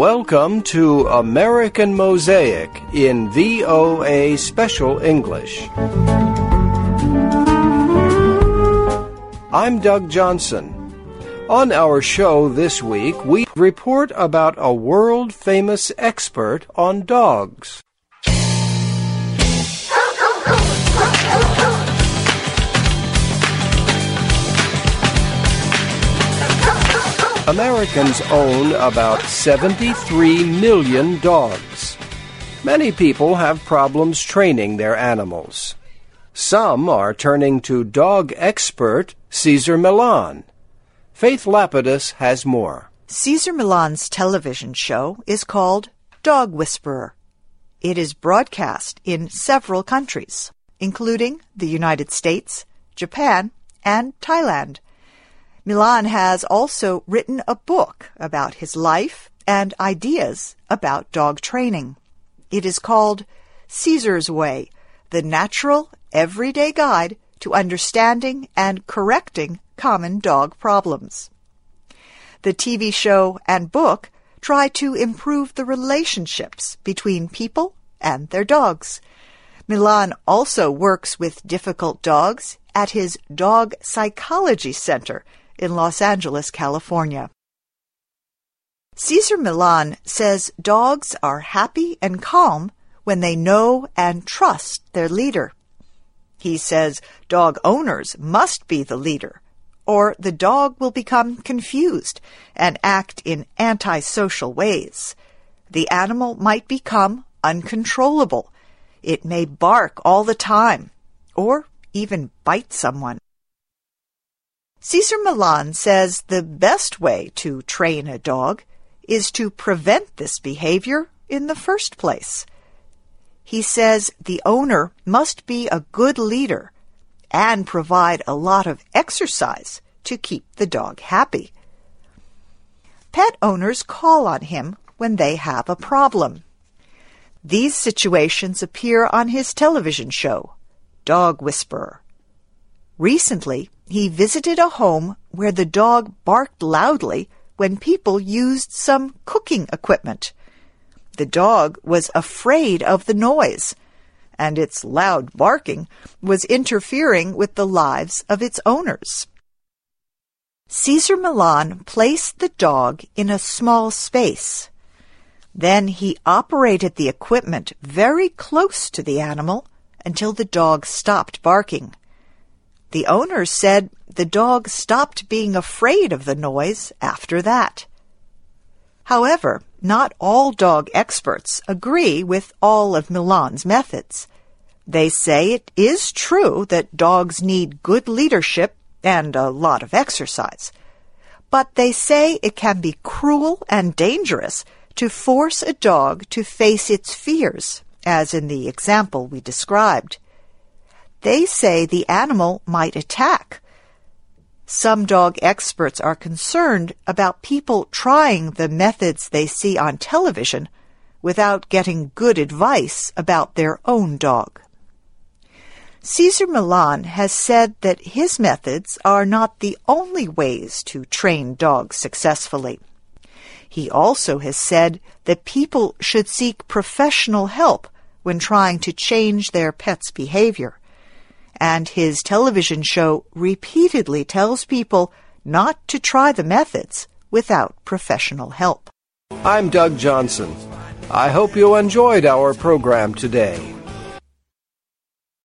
Welcome to American Mosaic in VOA Special English. I'm Doug Johnson. On our show this week, we report about a world famous expert on dogs. Americans own about 73 million dogs. Many people have problems training their animals. Some are turning to dog expert Cesar Millan. Faith Lapidus has more. Cesar Millan's television show is called Dog Whisperer. It is broadcast in several countries, including the United States, Japan, and Thailand. Millan has also written a book about his life and ideas about dog training. It is called Cesar's Way, the natural, everyday guide to understanding and correcting common dog problems. The TV show and book try to improve the relationships between people and their dogs. Millan also works with difficult dogs at his Dog Psychology Center in Los Angeles, California. Cesar Millan says dogs are happy and calm when they know and trust their leader. He says dog owners must be the leader, or the dog will become confused and act in antisocial ways. The animal might become uncontrollable. It may bark all the time, or even bite someone. Cesar Millan says the best way to train a dog is to prevent this behavior in the first place. He says the owner must be a good leader and provide a lot of exercise to keep the dog happy. Pet owners call on him when they have a problem. These situations appear on his television show, Dog Whisperer. Recently, he visited a home where the dog barked loudly when people used some cooking equipment. The dog was afraid of the noise, and its loud barking was interfering with the lives of its owners. Cesar Millan placed the dog in a small space. Then he operated the equipment very close to the animal until the dog stopped barking. The owner said the dog stopped being afraid of the noise after that. However, not all dog experts agree with all of Millan's methods. They say it is true that dogs need good leadership and a lot of exercise. But they say it can be cruel and dangerous to force a dog to face its fears, as in the example we described. They say the animal might attack. Some dog experts are concerned about people trying the methods they see on television without getting good advice about their own dog. Cesar Millan has said that his methods are not the only ways to train dogs successfully. He also has said that people should seek professional help when trying to change their pet's behavior and his television show repeatedly tells people not to try the methods without professional help. I'm Doug Johnson. I hope you enjoyed our program today.